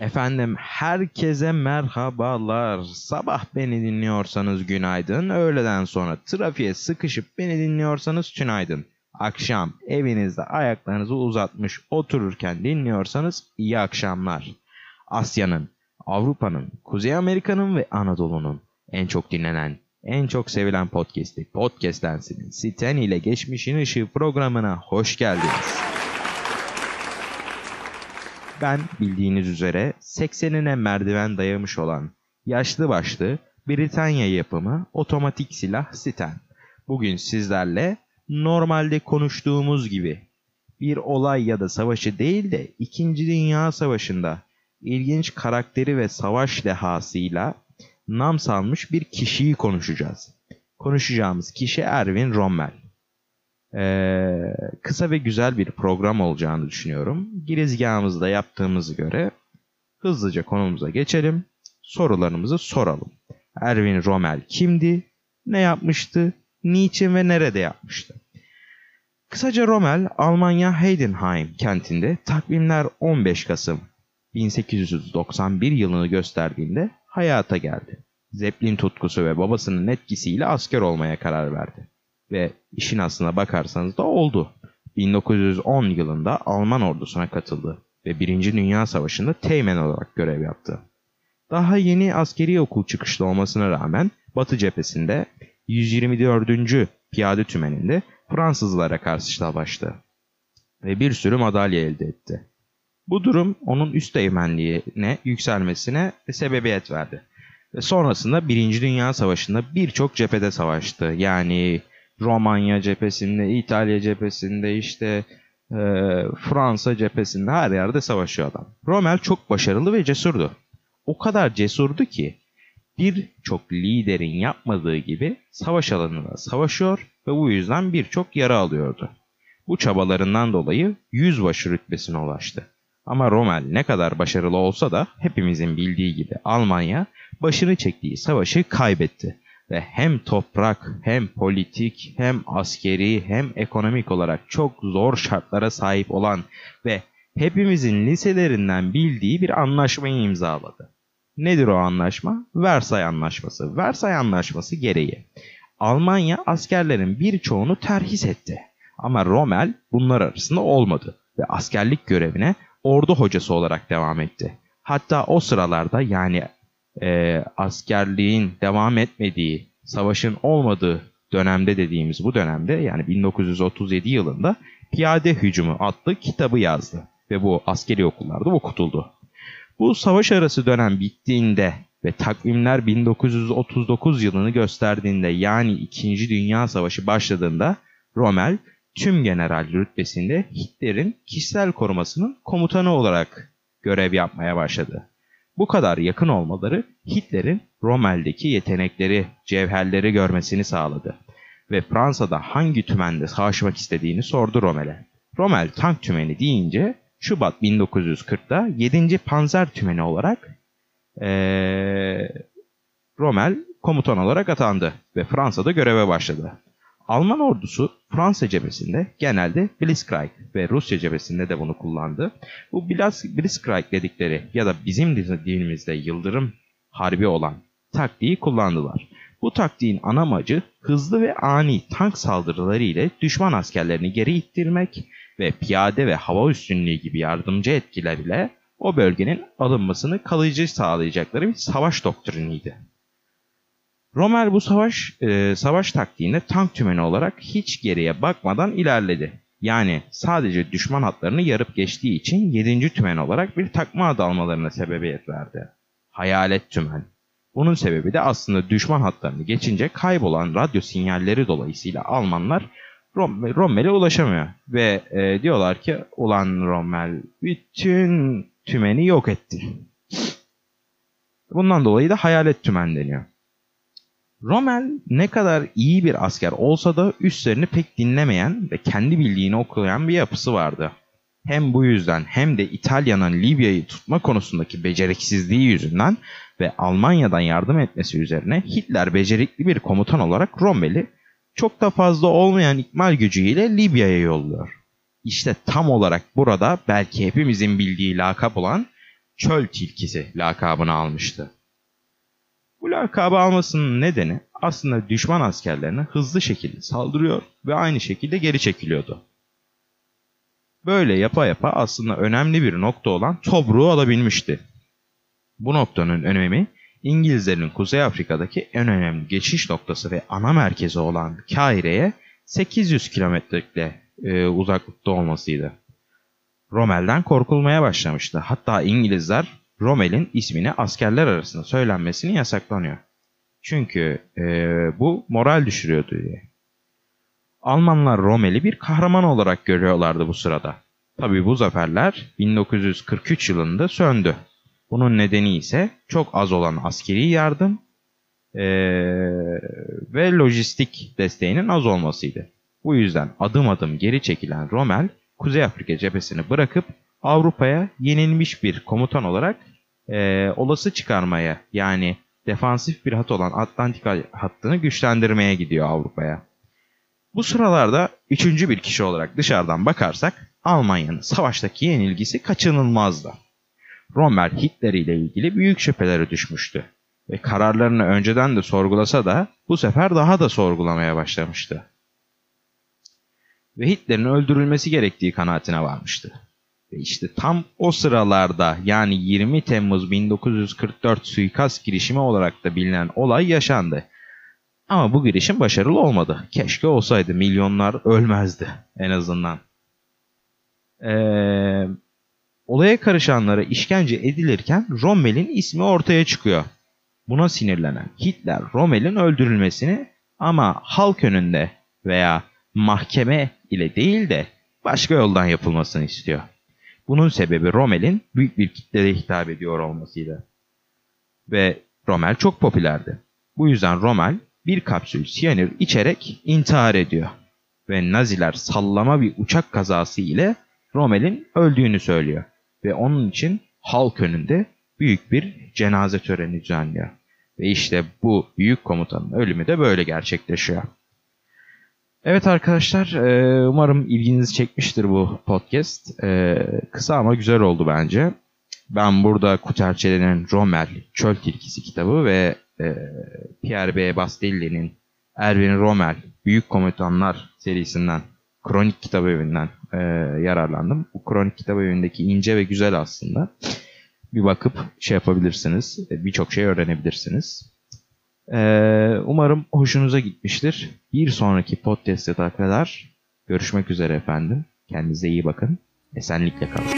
Efendim herkese merhabalar. Sabah beni dinliyorsanız günaydın. Öğleden sonra trafiğe sıkışıp beni dinliyorsanız tünaydın. Akşam evinizde ayaklarınızı uzatmış otururken dinliyorsanız iyi akşamlar. Asya'nın, Avrupa'nın, Kuzey Amerika'nın ve Anadolu'nun en çok dinlenen, en çok sevilen podcast'i Podcast Lensi'nin Siten ile Geçmişin Işığı programına hoş geldiniz. Ben bildiğiniz üzere 80'ine merdiven dayamış olan yaşlı başlı Britanya yapımı otomatik silah Siten. Bugün sizlerle normalde konuştuğumuz gibi bir olay ya da savaşı değil de 2. Dünya Savaşı'nda ilginç karakteri ve savaş dehasıyla nam salmış bir kişiyi konuşacağız. Konuşacağımız kişi Erwin Rommel. Ee, kısa ve güzel bir program olacağını düşünüyorum. Girizgahımızda yaptığımıza göre hızlıca konumuza geçelim. Sorularımızı soralım. Erwin Rommel kimdi? Ne yapmıştı? Niçin ve nerede yapmıştı? Kısaca Rommel, Almanya Heidenheim kentinde takvimler 15 Kasım 1891 yılını gösterdiğinde hayata geldi. Zeppelin tutkusu ve babasının etkisiyle asker olmaya karar verdi. Ve işin aslına bakarsanız da oldu. 1910 yılında Alman ordusuna katıldı ve 1. Dünya Savaşı'nda teğmen olarak görev yaptı. Daha yeni askeri okul çıkışlı olmasına rağmen Batı cephesinde 124. Piyade Tümeni'nde Fransızlara karşı savaştı ve bir sürü madalya elde etti. Bu durum onun üst eğmenliğine yükselmesine sebebiyet verdi. Ve sonrasında 1. Dünya Savaşı'nda birçok cephede savaştı. Yani Romanya cephesinde, İtalya cephesinde, işte e, Fransa cephesinde her yerde savaşıyor adam. Rommel çok başarılı ve cesurdu. O kadar cesurdu ki birçok liderin yapmadığı gibi savaş alanında savaşıyor ve bu yüzden birçok yara alıyordu. Bu çabalarından dolayı yüzbaşı rütbesine ulaştı. Ama Rommel ne kadar başarılı olsa da hepimizin bildiği gibi Almanya başını çektiği savaşı kaybetti ve hem toprak hem politik hem askeri hem ekonomik olarak çok zor şartlara sahip olan ve hepimizin liselerinden bildiği bir anlaşmayı imzaladı. Nedir o anlaşma? Versay Anlaşması. Versay Anlaşması gereği Almanya askerlerin birçoğunu terhis etti. Ama Rommel bunlar arasında olmadı ve askerlik görevine ordu hocası olarak devam etti. Hatta o sıralarda yani e, askerliğin devam etmediği, savaşın olmadığı dönemde dediğimiz bu dönemde yani 1937 yılında Piyade Hücumu adlı kitabı yazdı ve bu askeri okullarda okutuldu. Bu savaş arası dönem bittiğinde ve takvimler 1939 yılını gösterdiğinde yani 2. Dünya Savaşı başladığında Rommel tüm general rütbesinde Hitler'in kişisel korumasının komutanı olarak görev yapmaya başladı. Bu kadar yakın olmaları Hitler'in Rommel'deki yetenekleri, cevherleri görmesini sağladı ve Fransa'da hangi tümende savaşmak istediğini sordu Rommel'e. Rommel tank tümeni deyince Şubat 1940'da 7. Panzer Tümeni olarak ee, Rommel komutan olarak atandı ve Fransa'da göreve başladı. Alman ordusu Fransa cephesinde genelde Blitzkrieg ve Rusya cephesinde de bunu kullandı. Bu Blitzkrieg dedikleri ya da bizim dilimizde yıldırım harbi olan taktiği kullandılar. Bu taktiğin ana amacı hızlı ve ani tank saldırıları ile düşman askerlerini geri ittirmek ve piyade ve hava üstünlüğü gibi yardımcı etkiler ile o bölgenin alınmasını kalıcı sağlayacakları bir savaş doktriniydi. Rommel bu savaş e, savaş taktiğinde tank tümeni olarak hiç geriye bakmadan ilerledi. Yani sadece düşman hatlarını yarıp geçtiği için 7. tümen olarak bir takma adı almalarına sebebiyet verdi. Hayalet tümen. Bunun sebebi de aslında düşman hatlarını geçince kaybolan radyo sinyalleri dolayısıyla Almanlar Rommel'e ulaşamıyor. Ve e, diyorlar ki ulan Rommel bütün tümeni yok etti. Bundan dolayı da hayalet tümen deniyor. Rommel ne kadar iyi bir asker olsa da üstlerini pek dinlemeyen ve kendi bildiğini okuyan bir yapısı vardı. Hem bu yüzden hem de İtalya'nın Libya'yı tutma konusundaki beceriksizliği yüzünden ve Almanya'dan yardım etmesi üzerine Hitler becerikli bir komutan olarak Rommel'i çok da fazla olmayan ikmal gücüyle Libya'ya yolluyor. İşte tam olarak burada belki hepimizin bildiği lakap olan çöl tilkisi lakabını almıştı. Bu lakabı almasının nedeni aslında düşman askerlerine hızlı şekilde saldırıyor ve aynı şekilde geri çekiliyordu. Böyle yapa yapa aslında önemli bir nokta olan Tobruk'u alabilmişti. Bu noktanın önemi İngilizlerin Kuzey Afrika'daki en önemli geçiş noktası ve ana merkezi olan Kaire'ye 800 kilometrelikle e, uzaklıkta olmasıydı. Rommel'den korkulmaya başlamıştı. Hatta İngilizler Rommel'in ismini askerler arasında söylenmesini yasaklanıyor. Çünkü e, bu moral düşürüyordu diye. Almanlar Rommel'i bir kahraman olarak görüyorlardı bu sırada. Tabi bu zaferler 1943 yılında söndü. Bunun nedeni ise çok az olan askeri yardım ee, ve lojistik desteğinin az olmasıydı. Bu yüzden adım adım geri çekilen Rommel, Kuzey Afrika cephesini bırakıp Avrupa'ya yenilmiş bir komutan olarak e, olası çıkarmaya yani defansif bir hat olan Atlantik hattını güçlendirmeye gidiyor Avrupa'ya. Bu sıralarda üçüncü bir kişi olarak dışarıdan bakarsak Almanya'nın savaştaki yenilgisi kaçınılmazdı. Rommel Hitler ile ilgili büyük şüphelere düşmüştü ve kararlarını önceden de sorgulasa da bu sefer daha da sorgulamaya başlamıştı. Ve Hitler'in öldürülmesi gerektiği kanaatine varmıştı. İşte tam o sıralarda yani 20 Temmuz 1944 suikast girişimi olarak da bilinen olay yaşandı. Ama bu girişim başarılı olmadı. Keşke olsaydı milyonlar ölmezdi en azından. Ee, olaya karışanlara işkence edilirken Rommel'in ismi ortaya çıkıyor. Buna sinirlenen Hitler Rommel'in öldürülmesini ama halk önünde veya mahkeme ile değil de başka yoldan yapılmasını istiyor. Bunun sebebi Rommel'in büyük bir kitlede hitap ediyor olmasıydı. Ve Rommel çok popülerdi. Bu yüzden Rommel bir kapsül siyanür içerek intihar ediyor. Ve Naziler sallama bir uçak kazası ile Rommel'in öldüğünü söylüyor. Ve onun için halk önünde büyük bir cenaze töreni düzenliyor. Ve işte bu büyük komutanın ölümü de böyle gerçekleşiyor. Evet arkadaşlar, e, umarım ilginizi çekmiştir bu podcast. E, kısa ama güzel oldu bence. Ben burada Kuterçe'nin Rommel, Çöl Tilkisi kitabı ve e, Pierre B. Bastelli'nin Erwin Rommel, Büyük Komutanlar serisinden, kronik kitabı evinden yararlandım. Bu kronik kitabı evindeki ince ve güzel aslında. Bir bakıp şey yapabilirsiniz, birçok şey öğrenebilirsiniz. Ee, umarım hoşunuza gitmiştir. Bir sonraki podcast'e kadar görüşmek üzere efendim. Kendinize iyi bakın. Esenlikle kalın.